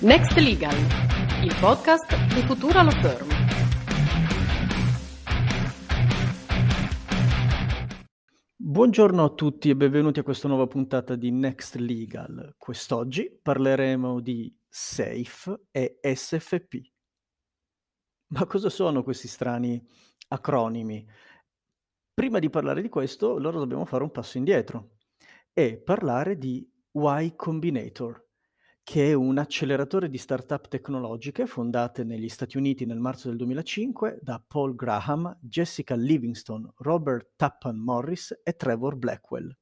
Next Legal, il podcast di Futura Law Firm. Buongiorno a tutti e benvenuti a questa nuova puntata di Next Legal. Quest'oggi parleremo di SAFE e SFP. Ma cosa sono questi strani acronimi? Prima di parlare di questo, allora dobbiamo fare un passo indietro e parlare di Y Combinator, che è un acceleratore di start-up tecnologiche fondate negli Stati Uniti nel marzo del 2005 da Paul Graham, Jessica Livingston, Robert Tappan Morris e Trevor Blackwell.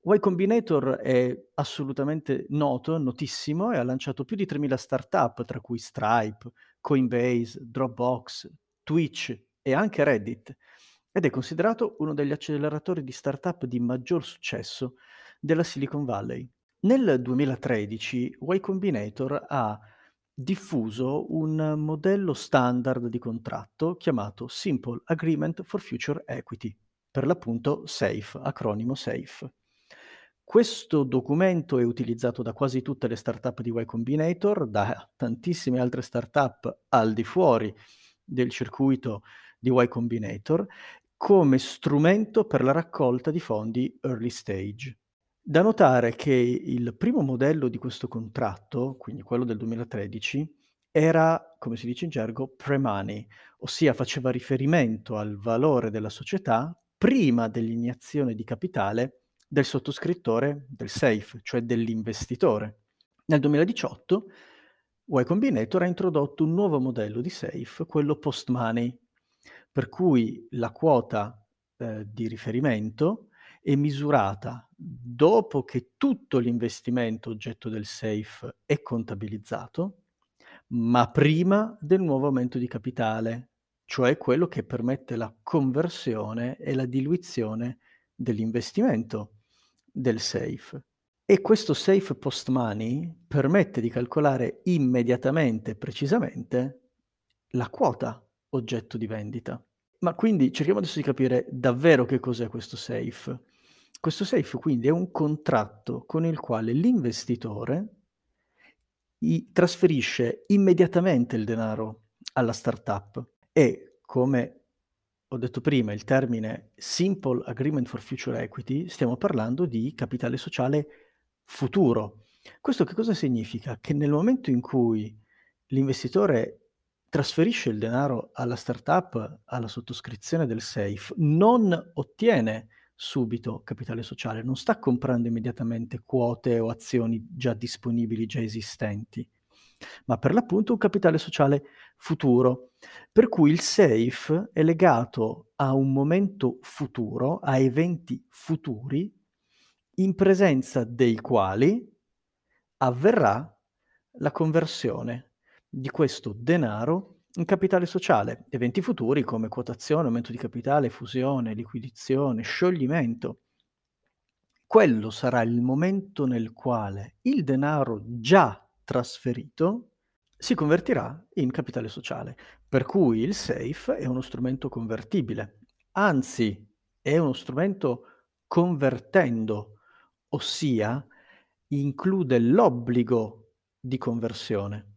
Y Combinator è assolutamente noto, notissimo e ha lanciato più di 3.000 start-up, tra cui Stripe, Coinbase, Dropbox, Twitch e anche Reddit ed è considerato uno degli acceleratori di startup di maggior successo della Silicon Valley. Nel 2013 Y Combinator ha diffuso un modello standard di contratto chiamato Simple Agreement for Future Equity, per l'appunto SAFE, acronimo SAFE. Questo documento è utilizzato da quasi tutte le startup di Y Combinator, da tantissime altre startup al di fuori del circuito di Y Combinator come strumento per la raccolta di fondi early stage. Da notare che il primo modello di questo contratto, quindi quello del 2013, era, come si dice in gergo, pre-money, ossia faceva riferimento al valore della società prima dell'iniezione di capitale del sottoscrittore del SAFE, cioè dell'investitore. Nel 2018 Y Combinator ha introdotto un nuovo modello di SAFE, quello post-money, per cui la quota eh, di riferimento è misurata dopo che tutto l'investimento oggetto del SAFE è contabilizzato, ma prima del nuovo aumento di capitale, cioè quello che permette la conversione e la diluizione dell'investimento del SAFE. E questo SAFE post money permette di calcolare immediatamente e precisamente la quota oggetto di vendita. Ma quindi cerchiamo adesso di capire davvero che cos'è questo safe. Questo safe quindi è un contratto con il quale l'investitore trasferisce immediatamente il denaro alla startup e come ho detto prima il termine Simple Agreement for Future Equity, stiamo parlando di capitale sociale futuro. Questo che cosa significa? Che nel momento in cui l'investitore trasferisce il denaro alla startup alla sottoscrizione del SAFE, non ottiene subito capitale sociale, non sta comprando immediatamente quote o azioni già disponibili, già esistenti, ma per l'appunto un capitale sociale futuro, per cui il SAFE è legato a un momento futuro, a eventi futuri, in presenza dei quali avverrà la conversione di questo denaro in capitale sociale, eventi futuri come quotazione, aumento di capitale, fusione, liquidazione, scioglimento. Quello sarà il momento nel quale il denaro già trasferito si convertirà in capitale sociale, per cui il SAFE è uno strumento convertibile, anzi è uno strumento convertendo, ossia include l'obbligo di conversione.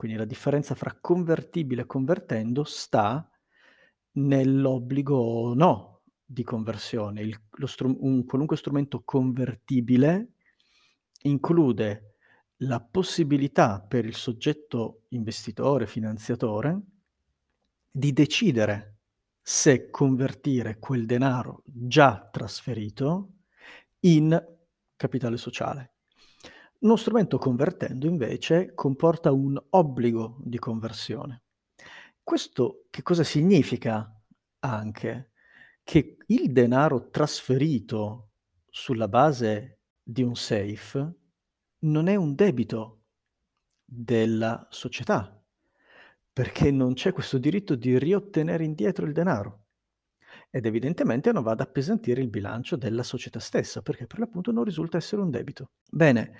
Quindi la differenza fra convertibile e convertendo sta nell'obbligo o no di conversione. Il, strum- un qualunque strumento convertibile include la possibilità per il soggetto investitore, finanziatore, di decidere se convertire quel denaro già trasferito in capitale sociale. Uno strumento convertendo invece comporta un obbligo di conversione. Questo che cosa significa anche? Che il denaro trasferito sulla base di un safe non è un debito della società, perché non c'è questo diritto di riottenere indietro il denaro ed evidentemente non va ad appesantire il bilancio della società stessa, perché per l'appunto non risulta essere un debito. Bene,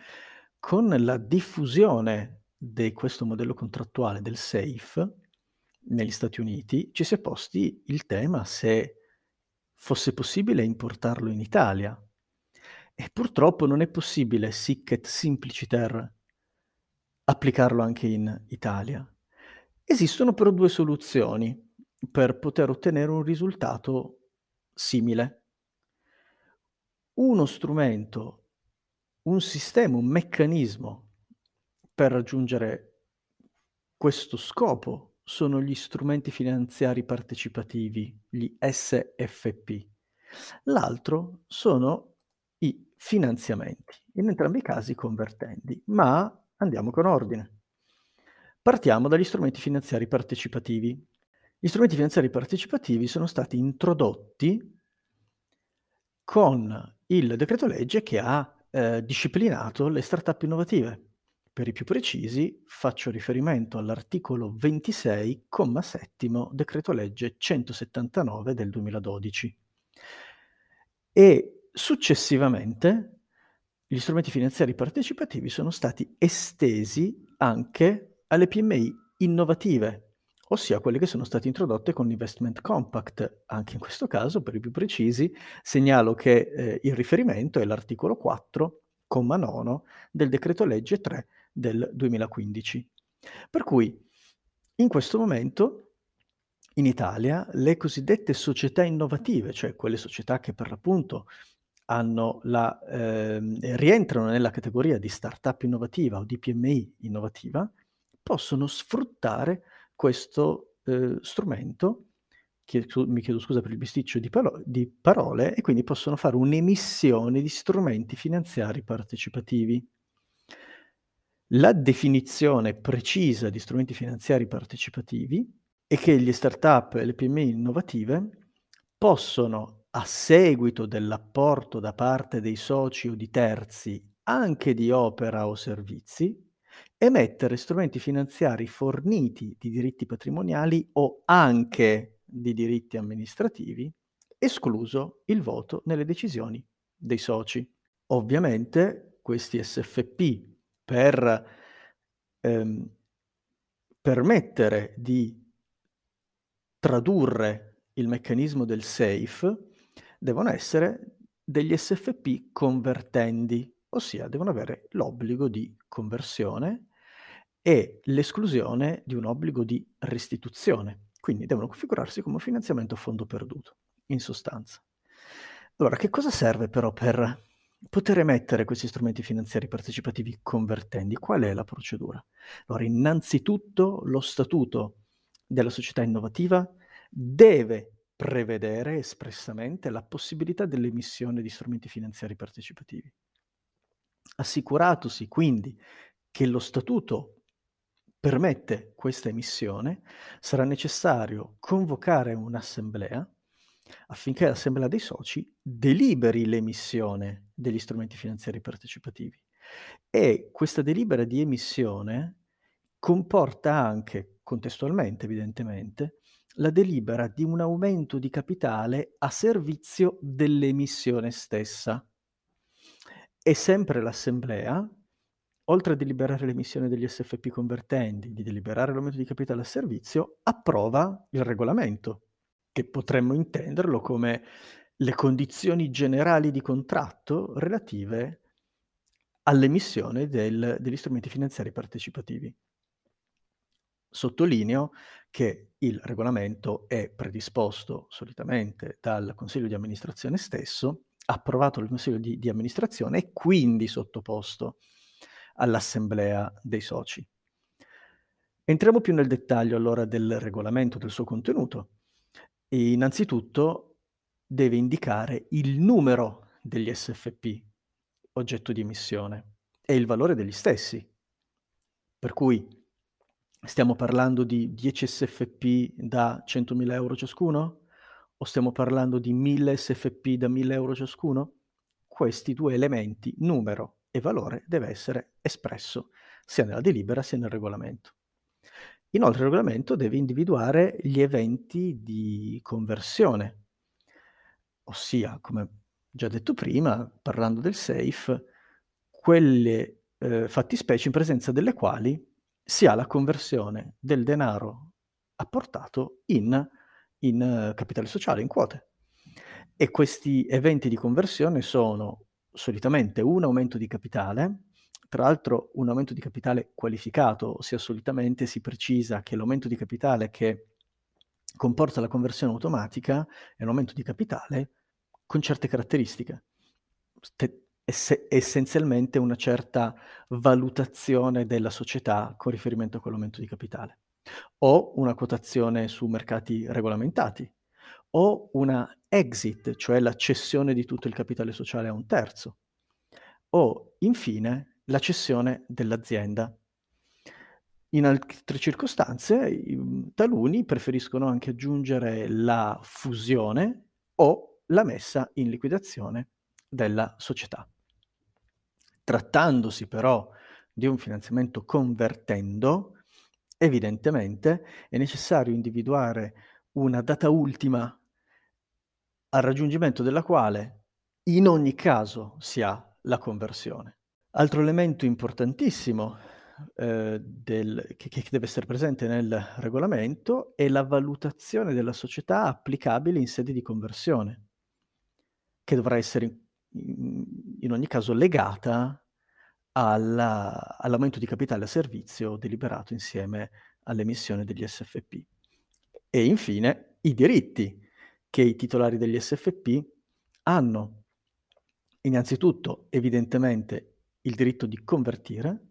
con la diffusione di questo modello contrattuale del SAFE negli Stati Uniti, ci si è posti il tema se fosse possibile importarlo in Italia. E purtroppo non è possibile sic simpliciter applicarlo anche in Italia. Esistono però due soluzioni per poter ottenere un risultato simile. Uno strumento, un sistema, un meccanismo per raggiungere questo scopo sono gli strumenti finanziari partecipativi, gli SFP. L'altro sono i finanziamenti, in entrambi i casi convertendi, ma andiamo con ordine. Partiamo dagli strumenti finanziari partecipativi. Gli strumenti finanziari partecipativi sono stati introdotti con il decreto legge che ha eh, disciplinato le start-up innovative. Per i più precisi faccio riferimento all'articolo 26,7 decreto legge 179 del 2012. E successivamente gli strumenti finanziari partecipativi sono stati estesi anche alle PMI innovative, ossia quelle che sono state introdotte con l'Investment Compact. Anche in questo caso, per i più precisi, segnalo che eh, il riferimento è l'articolo 4, comma 9 del decreto legge 3 del 2015. Per cui in questo momento in Italia le cosiddette società innovative, cioè quelle società che per l'appunto la, eh, rientrano nella categoria di startup innovativa o di PMI innovativa, possono sfruttare questo eh, strumento, mi chiedo scusa per il bisticcio di, palo- di parole, e quindi possono fare un'emissione di strumenti finanziari partecipativi. La definizione precisa di strumenti finanziari partecipativi è che gli startup e le PMI innovative possono, a seguito dell'apporto da parte dei soci o di terzi, anche di opera o servizi, emettere strumenti finanziari forniti di diritti patrimoniali o anche di diritti amministrativi, escluso il voto nelle decisioni dei soci. Ovviamente questi SFP per ehm, permettere di tradurre il meccanismo del SAFE devono essere degli SFP convertendi, ossia devono avere l'obbligo di conversione e l'esclusione di un obbligo di restituzione. Quindi devono configurarsi come finanziamento a fondo perduto, in sostanza. Allora, che cosa serve però per poter emettere questi strumenti finanziari partecipativi convertendi? Qual è la procedura? Allora, innanzitutto lo statuto della società innovativa deve prevedere espressamente la possibilità dell'emissione di strumenti finanziari partecipativi. Assicuratosi quindi che lo statuto permette questa emissione, sarà necessario convocare un'assemblea affinché l'assemblea dei soci deliberi l'emissione degli strumenti finanziari partecipativi. E questa delibera di emissione comporta anche, contestualmente evidentemente, la delibera di un aumento di capitale a servizio dell'emissione stessa. E sempre l'assemblea oltre a deliberare l'emissione degli SFP convertendi, di deliberare l'aumento di capitale a servizio, approva il regolamento, che potremmo intenderlo come le condizioni generali di contratto relative all'emissione del, degli strumenti finanziari partecipativi. Sottolineo che il regolamento è predisposto solitamente dal Consiglio di amministrazione stesso, approvato dal Consiglio di, di amministrazione e quindi sottoposto all'assemblea dei soci. Entriamo più nel dettaglio allora del regolamento, del suo contenuto. E innanzitutto deve indicare il numero degli SFP oggetto di emissione e il valore degli stessi. Per cui stiamo parlando di 10 SFP da 100.000 euro ciascuno? O stiamo parlando di 1000 SFP da 1000 euro ciascuno? Questi due elementi, numero e valore deve essere espresso sia nella delibera sia nel regolamento. Inoltre il regolamento deve individuare gli eventi di conversione, ossia, come già detto prima, parlando del SAFE, quelle eh, fattispecie in presenza delle quali si ha la conversione del denaro apportato in, in uh, capitale sociale, in quote. E questi eventi di conversione sono solitamente un aumento di capitale Tra l'altro un aumento di capitale qualificato, ossia solitamente si precisa che l'aumento di capitale che comporta la conversione automatica è un aumento di capitale con certe caratteristiche. Ste- ess- essenzialmente una certa valutazione della società con riferimento a quell'aumento di capitale. O una quotazione su mercati regolamentati, o una exit, cioè la cessione di tutto il capitale sociale a un terzo, o infine la cessione dell'azienda. In altre circostanze, taluni preferiscono anche aggiungere la fusione o la messa in liquidazione della società. Trattandosi però di un finanziamento convertendo, evidentemente è necessario individuare una data ultima al raggiungimento della quale in ogni caso si ha la conversione. Altro elemento importantissimo eh, del, che, che, deve essere presente nel regolamento è la valutazione della società applicabile in sede di conversione, che dovrà essere in, in ogni caso legata alla, all'aumento di capitale a servizio deliberato insieme all'emissione degli SFP. E infine i diritti che i titolari degli SFP hanno. Innanzitutto, evidentemente, il diritto di convertire,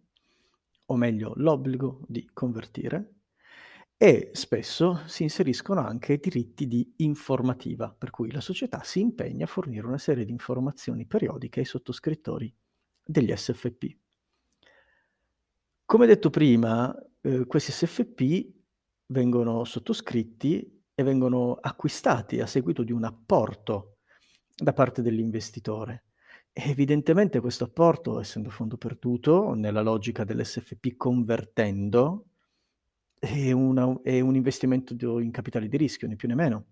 o meglio l'obbligo di convertire, e spesso si inseriscono anche diritti di informativa, per cui la società si impegna a fornire una serie di informazioni periodiche ai sottoscrittori degli SFP. Come detto prima, eh, questi SFP vengono sottoscritti e vengono acquistati a seguito di un apporto da parte dell'investitore. Evidentemente questo apporto, essendo fondo perduto, nella logica dell'SFP convertendo, è, una, è un investimento in capitali di rischio, né più né meno.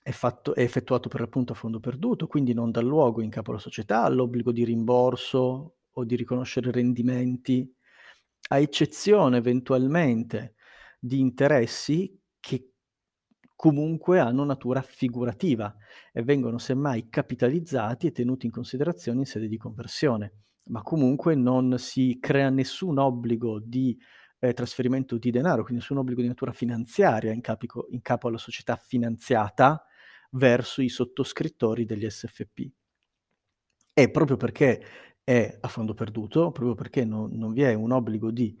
È, fatto, è, effettuato per l'appunto a fondo perduto, quindi non dà luogo in capo alla società all'obbligo di rimborso o di riconoscere rendimenti, a eccezione eventualmente di interessi che comunque hanno natura figurativa e vengono semmai capitalizzati e tenuti in considerazione in sede di conversione, ma comunque non si crea nessun obbligo di eh, trasferimento di denaro, quindi nessun obbligo di natura finanziaria in, capico, in capo alla società finanziata verso i sottoscrittori degli SFP. E proprio perché è a fondo perduto, proprio perché non, non vi è un obbligo di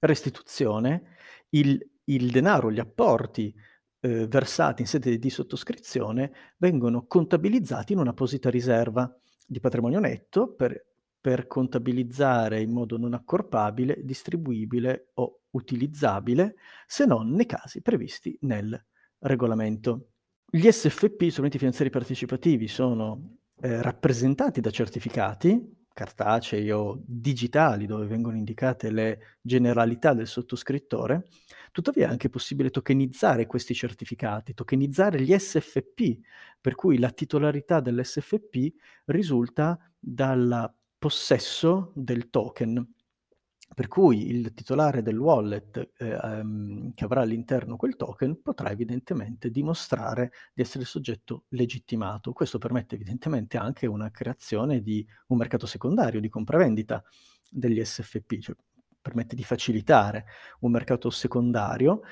restituzione, il, il denaro, gli apporti eh, versati in sede di sottoscrizione vengono contabilizzati in un'apposita riserva di patrimonio netto per, per contabilizzare in modo non accorpabile, distribuibile o utilizzabile, se non nei casi previsti nel regolamento. Gli SFP, strumenti finanziari partecipativi, sono eh, rappresentati da certificati cartacei o digitali dove vengono indicate le generalità del sottoscrittore, tuttavia è anche possibile tokenizzare questi certificati, tokenizzare gli SFP, per cui la titolarità dell'SFP risulta dal possesso del token. Per cui il titolare del wallet eh, um, che avrà all'interno quel token potrà evidentemente dimostrare di essere soggetto legittimato. Questo permette evidentemente anche una creazione di un mercato secondario di compravendita degli SFP, cioè permette di facilitare un mercato secondario.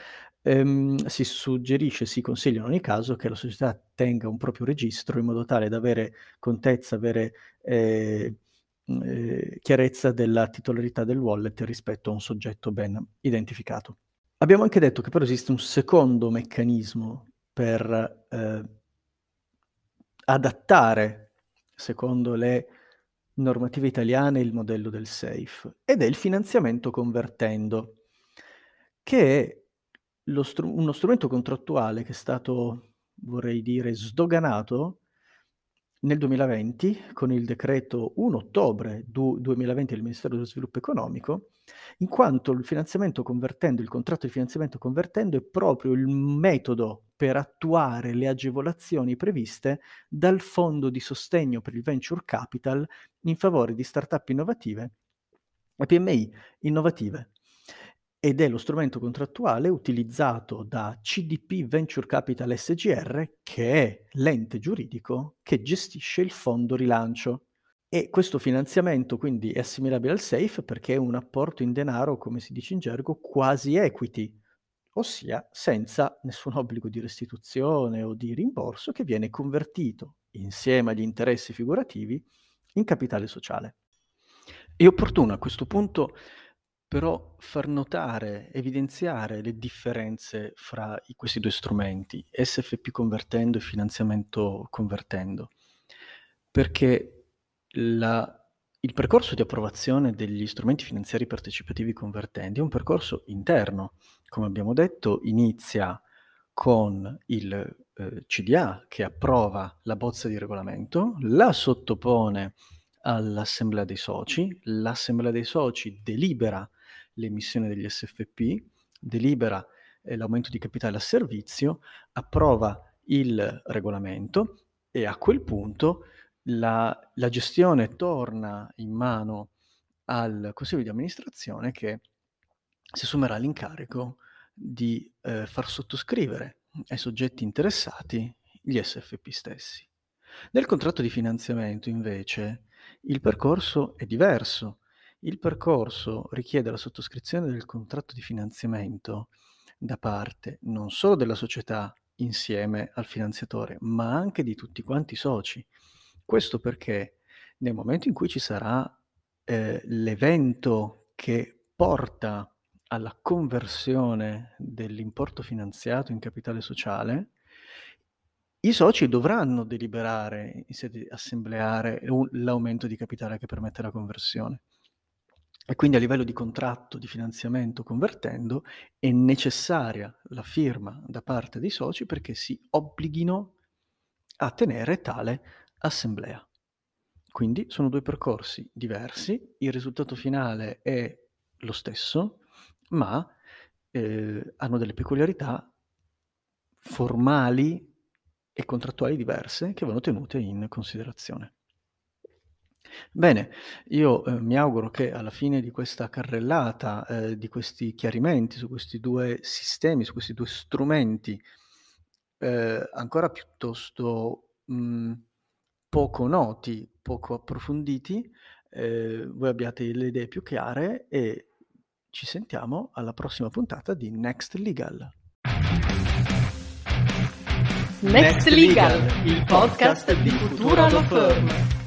Ehm, si suggerisce, si consiglia in ogni caso che la società tenga un proprio registro in modo tale da avere contezza, avere eh, eh, chiarezza della titolarità del wallet rispetto a un soggetto ben identificato. Abbiamo anche detto che però esiste un secondo meccanismo per eh, adattare, secondo le normative italiane, il modello del SAFE, ed è il finanziamento convertendo, che è str- uno strumento contrattuale che è stato, vorrei dire, sdoganato nel 2020, con il decreto 1 ottobre du 2020 del Ministero dello Sviluppo Economico, in quanto il finanziamento convertendo, il contratto di finanziamento convertendo è proprio il metodo per attuare le agevolazioni previste dal Fondo di sostegno per il Venture Capital in favore di start-up innovative e PMI innovative ed è lo strumento contrattuale utilizzato da CDP Venture Capital SGR, che è l'ente giuridico che gestisce il fondo rilancio. E questo finanziamento quindi è assimilabile al SAFE perché è un apporto in denaro, come si dice in gergo, quasi equity, ossia senza nessun obbligo di restituzione o di rimborso che viene convertito insieme agli interessi figurativi in capitale sociale. È opportuno a questo punto però far notare, evidenziare le differenze fra questi due strumenti, SFP convertendo e finanziamento convertendo, perché la, il percorso di approvazione degli strumenti finanziari partecipativi convertendi è un percorso interno, come abbiamo detto, inizia con il eh, CDA che approva la bozza di regolamento, la sottopone all'assemblea dei soci, l'assemblea dei soci delibera l'emissione degli SFP, delibera eh, l'aumento di capitale a servizio, approva il regolamento e a quel punto la, la gestione torna in mano al Consiglio di amministrazione che si assumerà l'incarico di eh, far sottoscrivere ai soggetti interessati gli SFP stessi. Nel contratto di finanziamento, invece, il percorso è diverso. Il percorso richiede la sottoscrizione del contratto di finanziamento da parte non solo della società insieme al finanziatore, ma anche di tutti quanti i soci. Questo perché nel momento in cui ci sarà eh, l'evento che porta alla conversione dell'importo finanziato in capitale sociale, i soci dovranno deliberare in sede assembleare l'aumento di capitale che permette la conversione. E quindi a livello di contratto di finanziamento convertendo è necessaria la firma da parte dei soci perché si obblighino a tenere tale assemblea. Quindi sono due percorsi diversi, il risultato finale è lo stesso, ma eh, hanno delle peculiarità formali e contrattuali diverse che vanno tenute in considerazione. Bene, io eh, mi auguro che alla fine di questa carrellata, eh, di questi chiarimenti su questi due sistemi, su questi due strumenti, eh, ancora piuttosto mh, mm, poco noti, poco approfonditi, eh, voi abbiate le idee più chiare e ci sentiamo alla prossima puntata di Next Legal. Next Legal, il podcast di Futura Law Firm.